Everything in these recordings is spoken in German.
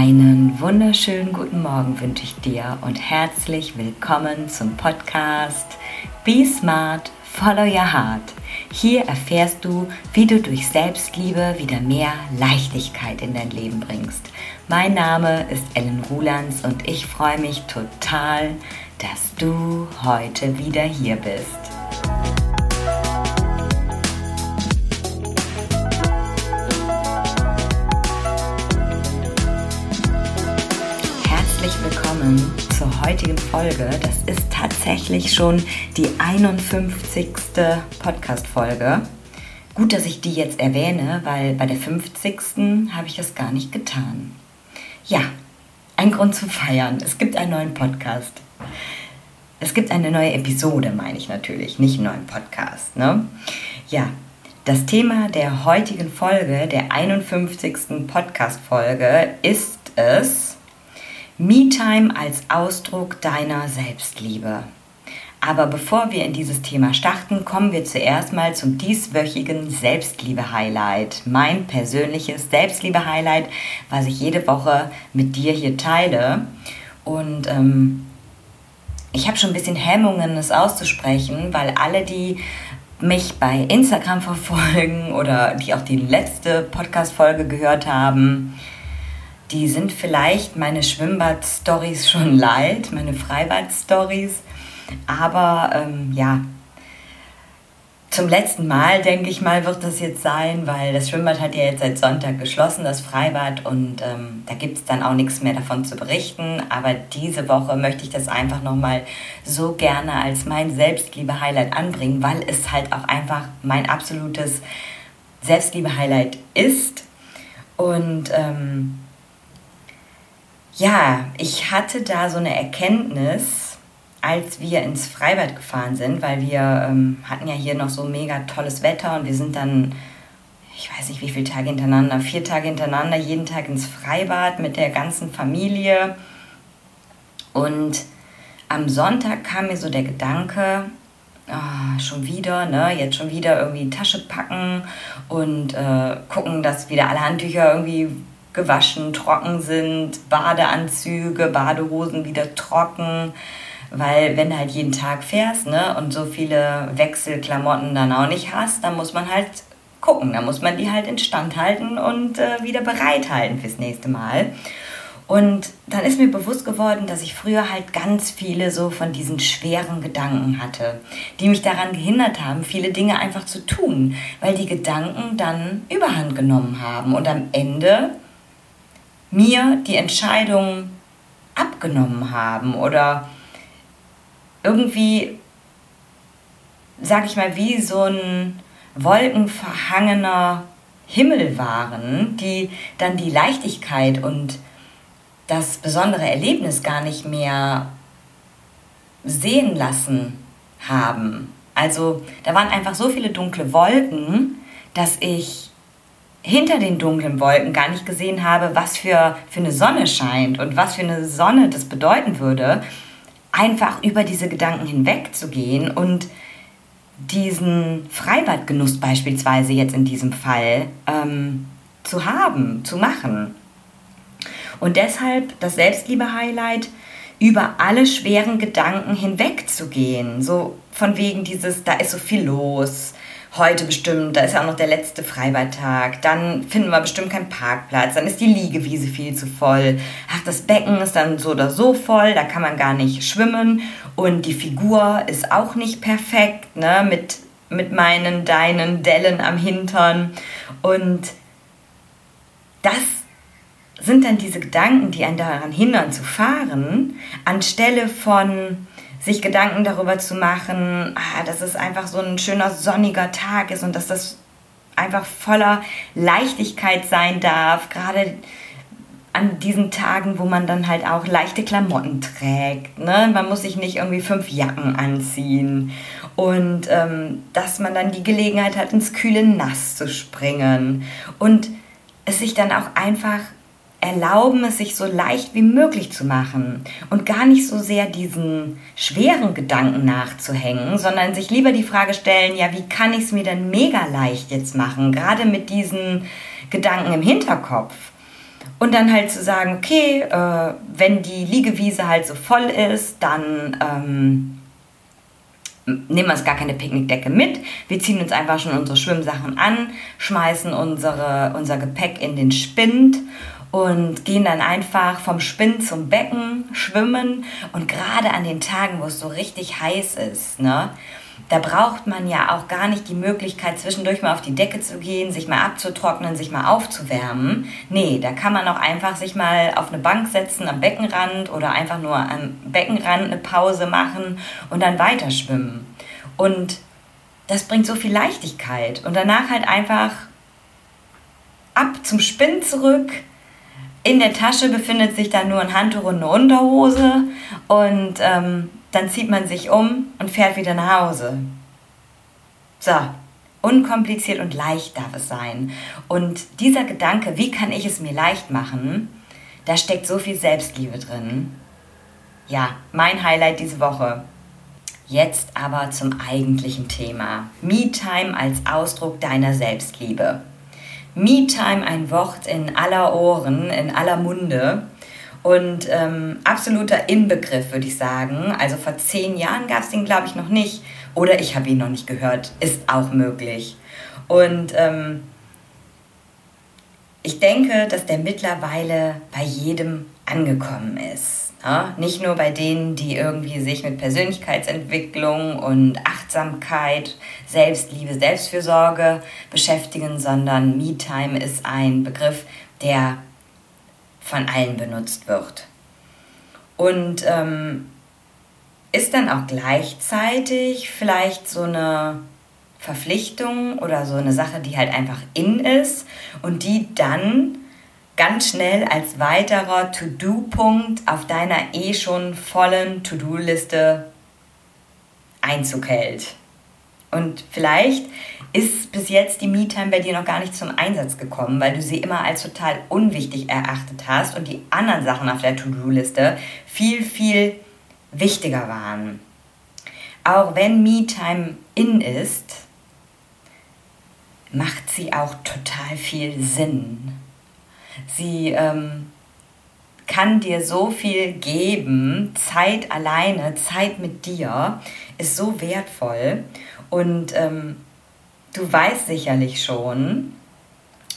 Einen wunderschönen guten Morgen wünsche ich dir und herzlich willkommen zum Podcast Be Smart, Follow Your Heart. Hier erfährst du, wie du durch Selbstliebe wieder mehr Leichtigkeit in dein Leben bringst. Mein Name ist Ellen Rulands und ich freue mich total, dass du heute wieder hier bist. Willkommen zur heutigen Folge. Das ist tatsächlich schon die 51. Podcast-Folge. Gut, dass ich die jetzt erwähne, weil bei der 50. habe ich das gar nicht getan. Ja, ein Grund zu feiern. Es gibt einen neuen Podcast. Es gibt eine neue Episode, meine ich natürlich, nicht einen neuen Podcast. Ne? Ja, das Thema der heutigen Folge, der 51. Podcast-Folge, ist es, Me-Time als Ausdruck deiner Selbstliebe. Aber bevor wir in dieses Thema starten, kommen wir zuerst mal zum dieswöchigen Selbstliebe-Highlight. Mein persönliches Selbstliebe-Highlight, was ich jede Woche mit dir hier teile. Und ähm, ich habe schon ein bisschen Hemmungen, es auszusprechen, weil alle, die mich bei Instagram verfolgen oder die auch die letzte Podcast-Folge gehört haben, die sind vielleicht meine Schwimmbad-Stories schon leid, meine Freibad-Stories. Aber ähm, ja, zum letzten Mal, denke ich mal, wird das jetzt sein, weil das Schwimmbad hat ja jetzt seit Sonntag geschlossen, das Freibad, und ähm, da gibt es dann auch nichts mehr davon zu berichten. Aber diese Woche möchte ich das einfach nochmal so gerne als mein Selbstliebe-Highlight anbringen, weil es halt auch einfach mein absolutes Selbstliebe-Highlight ist. Und ähm, ja, ich hatte da so eine Erkenntnis, als wir ins Freibad gefahren sind, weil wir ähm, hatten ja hier noch so mega tolles Wetter und wir sind dann, ich weiß nicht wie viele Tage hintereinander, vier Tage hintereinander, jeden Tag ins Freibad mit der ganzen Familie. Und am Sonntag kam mir so der Gedanke, oh, schon wieder, ne, jetzt schon wieder irgendwie Tasche packen und äh, gucken, dass wieder alle Handtücher irgendwie gewaschen, trocken sind, Badeanzüge, Badehosen wieder trocken, weil wenn du halt jeden Tag fährst ne, und so viele Wechselklamotten dann auch nicht hast, dann muss man halt gucken, dann muss man die halt instand halten und äh, wieder bereithalten fürs nächste Mal. Und dann ist mir bewusst geworden, dass ich früher halt ganz viele so von diesen schweren Gedanken hatte, die mich daran gehindert haben, viele Dinge einfach zu tun, weil die Gedanken dann überhand genommen haben und am Ende mir die Entscheidung abgenommen haben oder irgendwie, sag ich mal, wie so ein wolkenverhangener Himmel waren, die dann die Leichtigkeit und das besondere Erlebnis gar nicht mehr sehen lassen haben. Also da waren einfach so viele dunkle Wolken, dass ich hinter den dunklen Wolken gar nicht gesehen habe, was für, für eine Sonne scheint und was für eine Sonne das bedeuten würde, einfach über diese Gedanken hinwegzugehen und diesen Freibadgenuss beispielsweise jetzt in diesem Fall ähm, zu haben, zu machen. Und deshalb das Selbstliebe-Highlight, über alle schweren Gedanken hinwegzugehen. So von wegen dieses, da ist so viel los, heute bestimmt, da ist ja auch noch der letzte Freibadtag, dann finden wir bestimmt keinen Parkplatz, dann ist die Liegewiese viel zu voll, ach, das Becken ist dann so oder so voll, da kann man gar nicht schwimmen. Und die Figur ist auch nicht perfekt, ne, mit, mit meinen, deinen Dellen am Hintern. Und das sind dann diese Gedanken, die einen daran hindern zu fahren, anstelle von sich Gedanken darüber zu machen, ah, dass es einfach so ein schöner sonniger Tag ist und dass das einfach voller Leichtigkeit sein darf, gerade an diesen Tagen, wo man dann halt auch leichte Klamotten trägt. Ne? Man muss sich nicht irgendwie fünf Jacken anziehen. Und ähm, dass man dann die Gelegenheit hat, ins kühle Nass zu springen. Und es sich dann auch einfach erlauben, es sich so leicht wie möglich zu machen und gar nicht so sehr diesen schweren Gedanken nachzuhängen, sondern sich lieber die Frage stellen, ja, wie kann ich es mir denn mega leicht jetzt machen, gerade mit diesen Gedanken im Hinterkopf. Und dann halt zu sagen, okay, äh, wenn die Liegewiese halt so voll ist, dann ähm, nehmen wir uns gar keine Picknickdecke mit. Wir ziehen uns einfach schon unsere Schwimmsachen an, schmeißen unsere, unser Gepäck in den Spind und gehen dann einfach vom Spind zum Becken schwimmen. Und gerade an den Tagen, wo es so richtig heiß ist, ne, da braucht man ja auch gar nicht die Möglichkeit, zwischendurch mal auf die Decke zu gehen, sich mal abzutrocknen, sich mal aufzuwärmen. Nee, da kann man auch einfach sich mal auf eine Bank setzen am Beckenrand oder einfach nur am Beckenrand eine Pause machen und dann weiter schwimmen. Und das bringt so viel Leichtigkeit. Und danach halt einfach ab zum Spinn zurück. In der Tasche befindet sich dann nur ein Handtuch und eine Unterhose. Und ähm, dann zieht man sich um und fährt wieder nach Hause. So, unkompliziert und leicht darf es sein. Und dieser Gedanke, wie kann ich es mir leicht machen, da steckt so viel Selbstliebe drin. Ja, mein Highlight diese Woche. Jetzt aber zum eigentlichen Thema. Me-Time als Ausdruck deiner Selbstliebe. Me-Time, ein Wort in aller Ohren, in aller Munde. Und ähm, absoluter Inbegriff, würde ich sagen. Also vor zehn Jahren gab es den, glaube ich, noch nicht. Oder ich habe ihn noch nicht gehört. Ist auch möglich. Und ähm, ich denke, dass der mittlerweile bei jedem angekommen ist. Ja? Nicht nur bei denen, die irgendwie sich mit Persönlichkeitsentwicklung und Achtsamkeit, Selbstliebe, Selbstfürsorge beschäftigen, sondern Me-Time ist ein Begriff, der von allen benutzt wird. Und ähm, ist dann auch gleichzeitig vielleicht so eine Verpflichtung oder so eine Sache, die halt einfach in ist und die dann ganz schnell als weiterer To-Do-Punkt auf deiner eh schon vollen To-Do-Liste Einzug hält. Und vielleicht ist bis jetzt die Me-Time bei dir noch gar nicht zum Einsatz gekommen, weil du sie immer als total unwichtig erachtet hast und die anderen Sachen auf der To-Do-Liste viel, viel wichtiger waren. Auch wenn Me-Time in ist, macht sie auch total viel Sinn. Sie ähm, kann dir so viel geben. Zeit alleine, Zeit mit dir ist so wertvoll. Und ähm, du weißt sicherlich schon,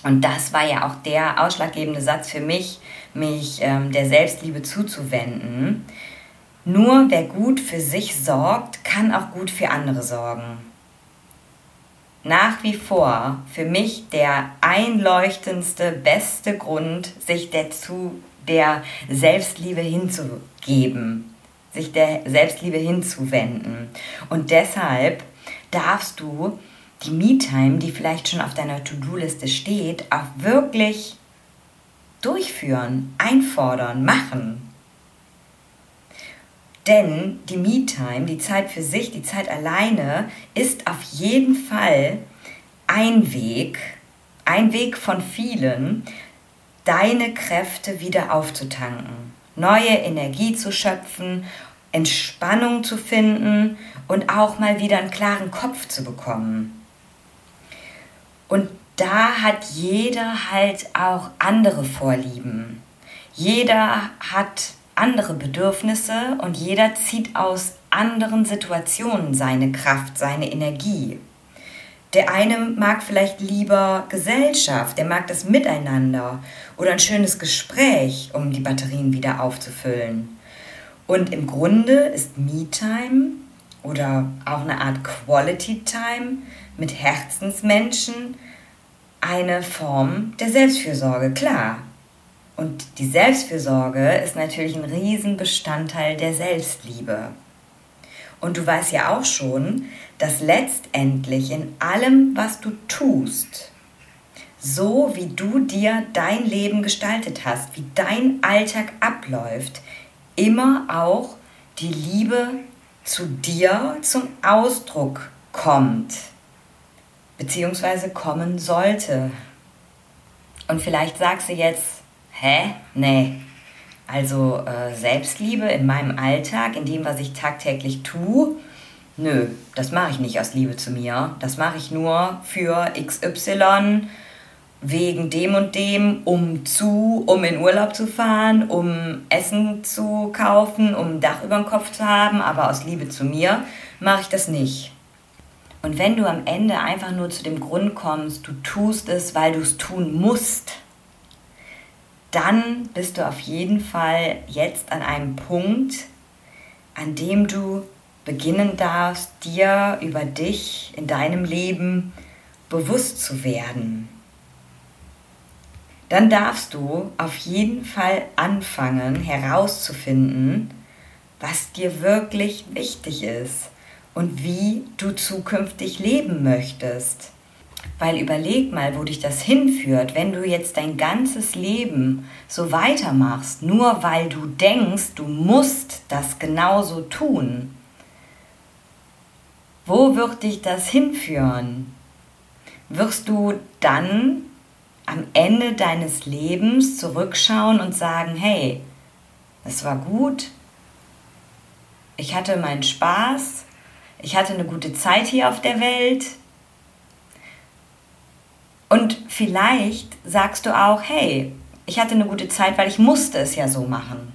und das war ja auch der ausschlaggebende Satz für mich, mich ähm, der Selbstliebe zuzuwenden. Nur wer gut für sich sorgt, kann auch gut für andere sorgen. Nach wie vor für mich der einleuchtendste, beste Grund, sich dazu der Selbstliebe hinzugeben, sich der Selbstliebe hinzuwenden. Und deshalb darfst du die Me-Time, die vielleicht schon auf deiner To-Do-Liste steht, auch wirklich durchführen, einfordern, machen. Denn die Me-Time, die Zeit für sich, die Zeit alleine, ist auf jeden Fall ein Weg, ein Weg von vielen, deine Kräfte wieder aufzutanken, neue Energie zu schöpfen, Entspannung zu finden und auch mal wieder einen klaren Kopf zu bekommen. Und da hat jeder halt auch andere Vorlieben. Jeder hat andere Bedürfnisse und jeder zieht aus anderen Situationen seine Kraft, seine Energie. Der eine mag vielleicht lieber Gesellschaft, der mag das Miteinander oder ein schönes Gespräch, um die Batterien wieder aufzufüllen. Und im Grunde ist Me-Time oder auch eine Art Quality Time mit Herzensmenschen eine Form der Selbstfürsorge, klar. Und die Selbstfürsorge ist natürlich ein Riesenbestandteil der Selbstliebe. Und du weißt ja auch schon, dass letztendlich in allem, was du tust, so wie du dir dein Leben gestaltet hast, wie dein Alltag abläuft, immer auch die Liebe zu dir zum Ausdruck kommt, beziehungsweise kommen sollte. Und vielleicht sagst du jetzt, hä? Nee. Also äh, Selbstliebe in meinem Alltag, in dem, was ich tagtäglich tue, nö, das mache ich nicht aus Liebe zu mir. Das mache ich nur für XY, wegen dem und dem, um zu, um in Urlaub zu fahren, um Essen zu kaufen, um ein Dach über dem Kopf zu haben, aber aus Liebe zu mir mache ich das nicht. Und wenn du am Ende einfach nur zu dem Grund kommst, du tust es, weil du es tun musst, dann bist du auf jeden Fall jetzt an einem Punkt, an dem du beginnen darfst, dir über dich in deinem Leben bewusst zu werden dann darfst du auf jeden Fall anfangen herauszufinden, was dir wirklich wichtig ist und wie du zukünftig leben möchtest. Weil überleg mal, wo dich das hinführt, wenn du jetzt dein ganzes Leben so weitermachst, nur weil du denkst, du musst das genauso tun. Wo wird dich das hinführen? Wirst du dann am Ende deines Lebens zurückschauen und sagen, hey, es war gut, ich hatte meinen Spaß, ich hatte eine gute Zeit hier auf der Welt. Und vielleicht sagst du auch, hey, ich hatte eine gute Zeit, weil ich musste es ja so machen.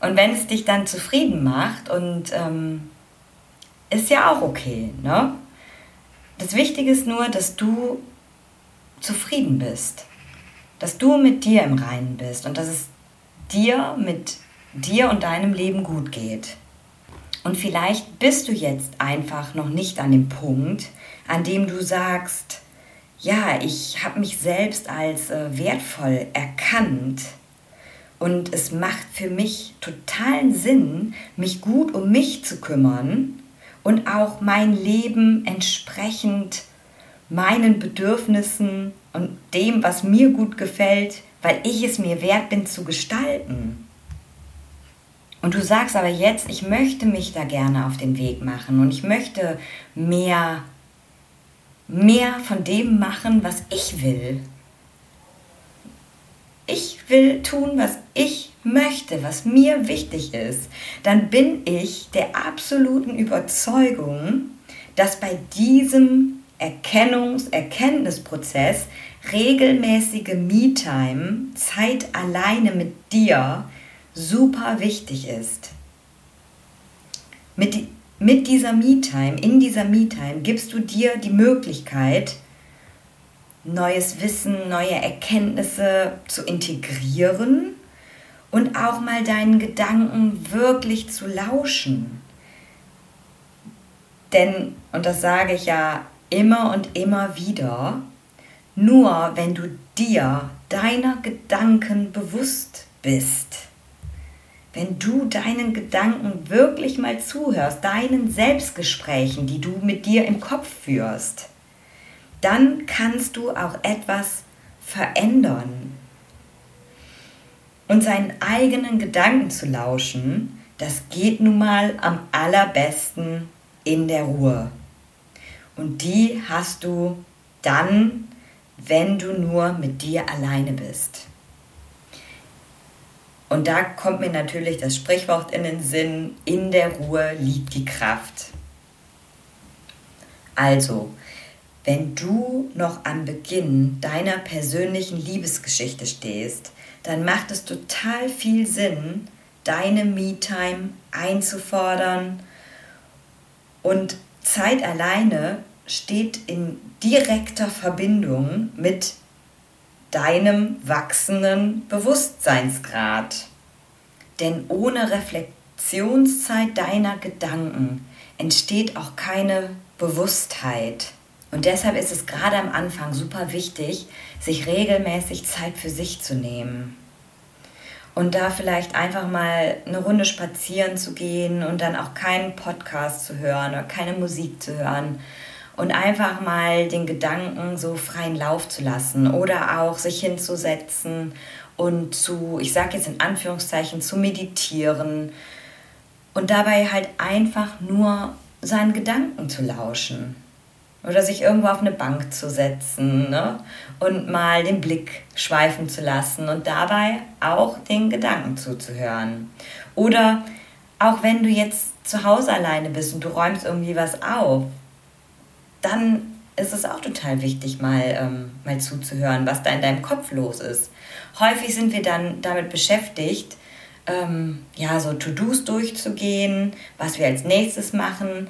Und wenn es dich dann zufrieden macht und ähm, ist ja auch okay, ne? Das Wichtige ist nur, dass du zufrieden bist, dass du mit dir im Reinen bist und dass es dir mit dir und deinem Leben gut geht. Und vielleicht bist du jetzt einfach noch nicht an dem Punkt, an dem du sagst, ja, ich habe mich selbst als äh, wertvoll erkannt und es macht für mich totalen Sinn, mich gut um mich zu kümmern und auch mein Leben entsprechend meinen Bedürfnissen und dem, was mir gut gefällt, weil ich es mir wert bin zu gestalten. Und du sagst aber jetzt, ich möchte mich da gerne auf den Weg machen und ich möchte mehr, mehr von dem machen, was ich will. Ich will tun, was ich möchte, was mir wichtig ist. Dann bin ich der absoluten Überzeugung, dass bei diesem Erkennungs-, Erkenntnisprozess, regelmäßige Me-Time, Zeit alleine mit dir, super wichtig ist. Mit, mit dieser Me-Time, in dieser Me-Time gibst du dir die Möglichkeit, neues Wissen, neue Erkenntnisse zu integrieren und auch mal deinen Gedanken wirklich zu lauschen. Denn, und das sage ich ja immer und immer wieder, nur wenn du dir deiner Gedanken bewusst bist, wenn du deinen Gedanken wirklich mal zuhörst, deinen Selbstgesprächen, die du mit dir im Kopf führst, dann kannst du auch etwas verändern. Und seinen eigenen Gedanken zu lauschen, das geht nun mal am allerbesten in der Ruhe. Und die hast du dann, wenn du nur mit dir alleine bist. Und da kommt mir natürlich das Sprichwort in den Sinn, in der Ruhe liegt die Kraft. Also, wenn du noch am Beginn deiner persönlichen Liebesgeschichte stehst, dann macht es total viel Sinn, deine Me-Time einzufordern und Zeit alleine steht in direkter Verbindung mit deinem wachsenden Bewusstseinsgrad. Denn ohne Reflexionszeit deiner Gedanken entsteht auch keine Bewusstheit. Und deshalb ist es gerade am Anfang super wichtig, sich regelmäßig Zeit für sich zu nehmen und da vielleicht einfach mal eine Runde spazieren zu gehen und dann auch keinen Podcast zu hören oder keine Musik zu hören und einfach mal den Gedanken so freien Lauf zu lassen oder auch sich hinzusetzen und zu, ich sage jetzt in Anführungszeichen, zu meditieren und dabei halt einfach nur seinen Gedanken zu lauschen. Oder sich irgendwo auf eine Bank zu setzen ne? und mal den Blick schweifen zu lassen und dabei auch den Gedanken zuzuhören. Oder auch wenn du jetzt zu Hause alleine bist und du räumst irgendwie was auf, dann ist es auch total wichtig, mal, ähm, mal zuzuhören, was da in deinem Kopf los ist. Häufig sind wir dann damit beschäftigt, ähm, ja, so To-Dos durchzugehen, was wir als nächstes machen.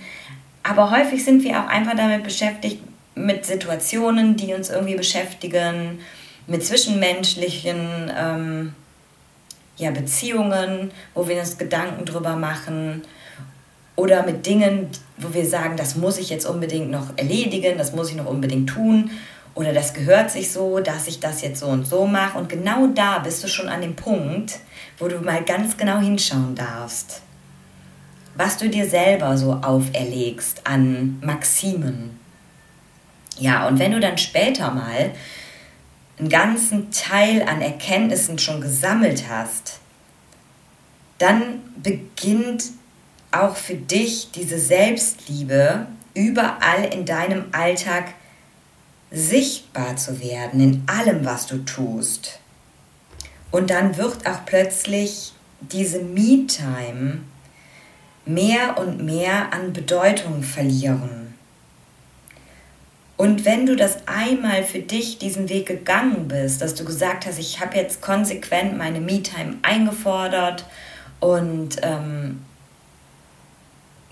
Aber häufig sind wir auch einfach damit beschäftigt, mit Situationen, die uns irgendwie beschäftigen, mit zwischenmenschlichen ähm, ja, Beziehungen, wo wir uns Gedanken drüber machen oder mit Dingen, wo wir sagen, das muss ich jetzt unbedingt noch erledigen, das muss ich noch unbedingt tun oder das gehört sich so, dass ich das jetzt so und so mache. Und genau da bist du schon an dem Punkt, wo du mal ganz genau hinschauen darfst, was du dir selber so auferlegst an Maximen. Ja, und wenn du dann später mal einen ganzen Teil an Erkenntnissen schon gesammelt hast, dann beginnt auch für dich diese Selbstliebe überall in deinem Alltag sichtbar zu werden, in allem, was du tust. Und dann wird auch plötzlich diese Me-Time mehr und mehr an Bedeutung verlieren. Und wenn du das einmal für dich diesen Weg gegangen bist, dass du gesagt hast, ich habe jetzt konsequent meine Me-Time eingefordert und ähm,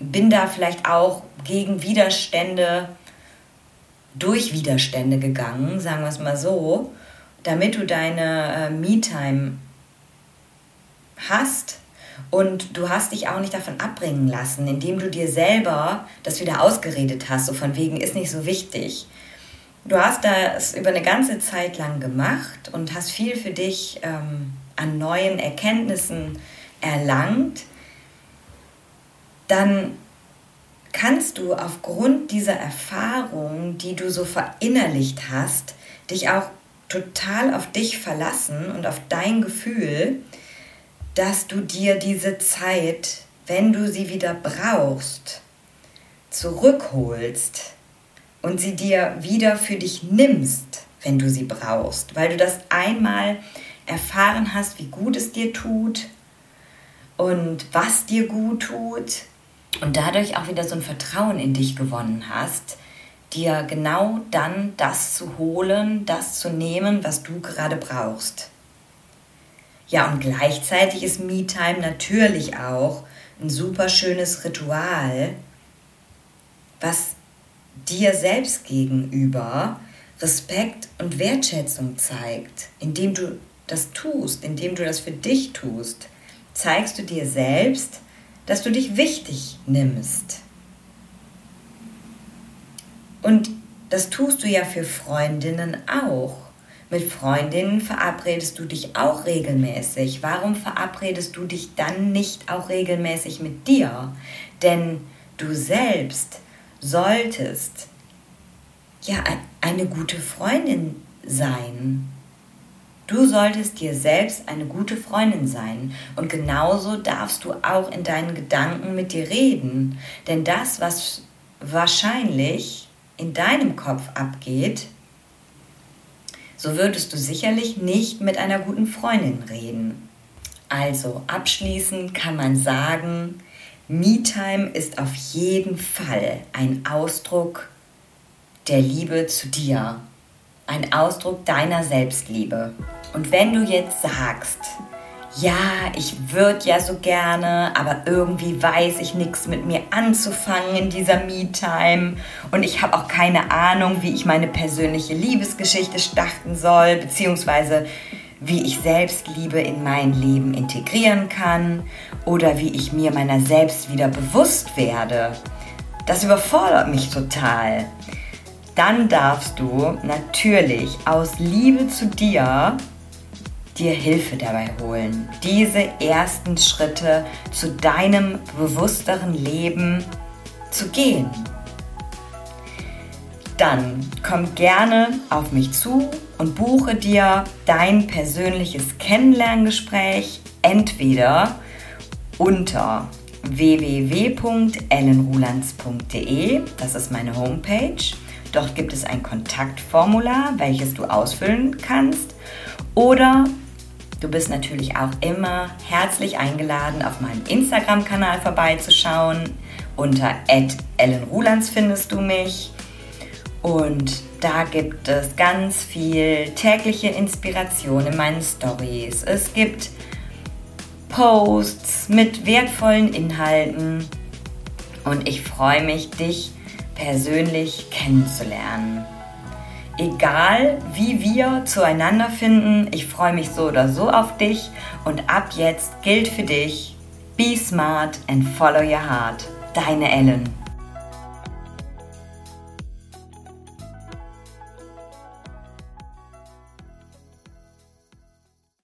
bin da vielleicht auch gegen Widerstände, durch Widerstände gegangen, sagen wir es mal so, damit du deine äh, Me-Time hast und du hast dich auch nicht davon abbringen lassen, indem du dir selber das wieder ausgeredet hast, so von wegen ist nicht so wichtig. Du hast das über eine ganze Zeit lang gemacht und hast viel für dich ähm, an neuen Erkenntnissen erlangt dann kannst du aufgrund dieser Erfahrung, die du so verinnerlicht hast, dich auch total auf dich verlassen und auf dein Gefühl, dass du dir diese Zeit, wenn du sie wieder brauchst, zurückholst und sie dir wieder für dich nimmst, wenn du sie brauchst, weil du das einmal erfahren hast, wie gut es dir tut und was dir gut tut und dadurch auch wieder so ein Vertrauen in dich gewonnen hast, dir genau dann das zu holen, das zu nehmen, was du gerade brauchst. Ja, und gleichzeitig ist Me-Time natürlich auch ein super schönes Ritual, was dir selbst gegenüber Respekt und Wertschätzung zeigt, indem du das tust, indem du das für dich tust, zeigst du dir selbst, dass du dich wichtig nimmst. Und das tust du ja für Freundinnen auch. Mit Freundinnen verabredest du dich auch regelmäßig. Warum verabredest du dich dann nicht auch regelmäßig mit dir? Denn du selbst solltest ja eine gute Freundin sein. Du solltest dir selbst eine gute Freundin sein und genauso darfst du auch in deinen Gedanken mit dir reden. Denn das, was wahrscheinlich in deinem Kopf abgeht, so würdest du sicherlich nicht mit einer guten Freundin reden. Also abschließend kann man sagen, Me-Time ist auf jeden Fall ein Ausdruck der Liebe zu dir, ein Ausdruck deiner Selbstliebe. Und wenn du jetzt sagst, ja, ich würde ja so gerne, aber irgendwie weiß ich nichts mit mir anzufangen in dieser Me-Time und ich habe auch keine Ahnung, wie ich meine persönliche Liebesgeschichte starten soll, beziehungsweise wie ich Selbstliebe in mein Leben integrieren kann oder wie ich mir meiner selbst wieder bewusst werde. Das überfordert mich total. Dann darfst du natürlich aus Liebe zu dir dir Hilfe dabei holen, diese ersten Schritte zu deinem bewussteren Leben zu gehen. Dann komm gerne auf mich zu und buche dir dein persönliches Kennenlerngespräch entweder unter www.ellenrulands.de, das ist meine Homepage. Dort gibt es ein Kontaktformular, welches du ausfüllen kannst. Oder Du bist natürlich auch immer herzlich eingeladen, auf meinem Instagram-Kanal vorbeizuschauen. Unter ellenrulands findest du mich. Und da gibt es ganz viel tägliche Inspiration in meinen Stories. Es gibt Posts mit wertvollen Inhalten und ich freue mich, dich persönlich kennenzulernen. Egal wie wir zueinander finden, ich freue mich so oder so auf dich und ab jetzt gilt für dich, be smart and follow your heart. Deine Ellen.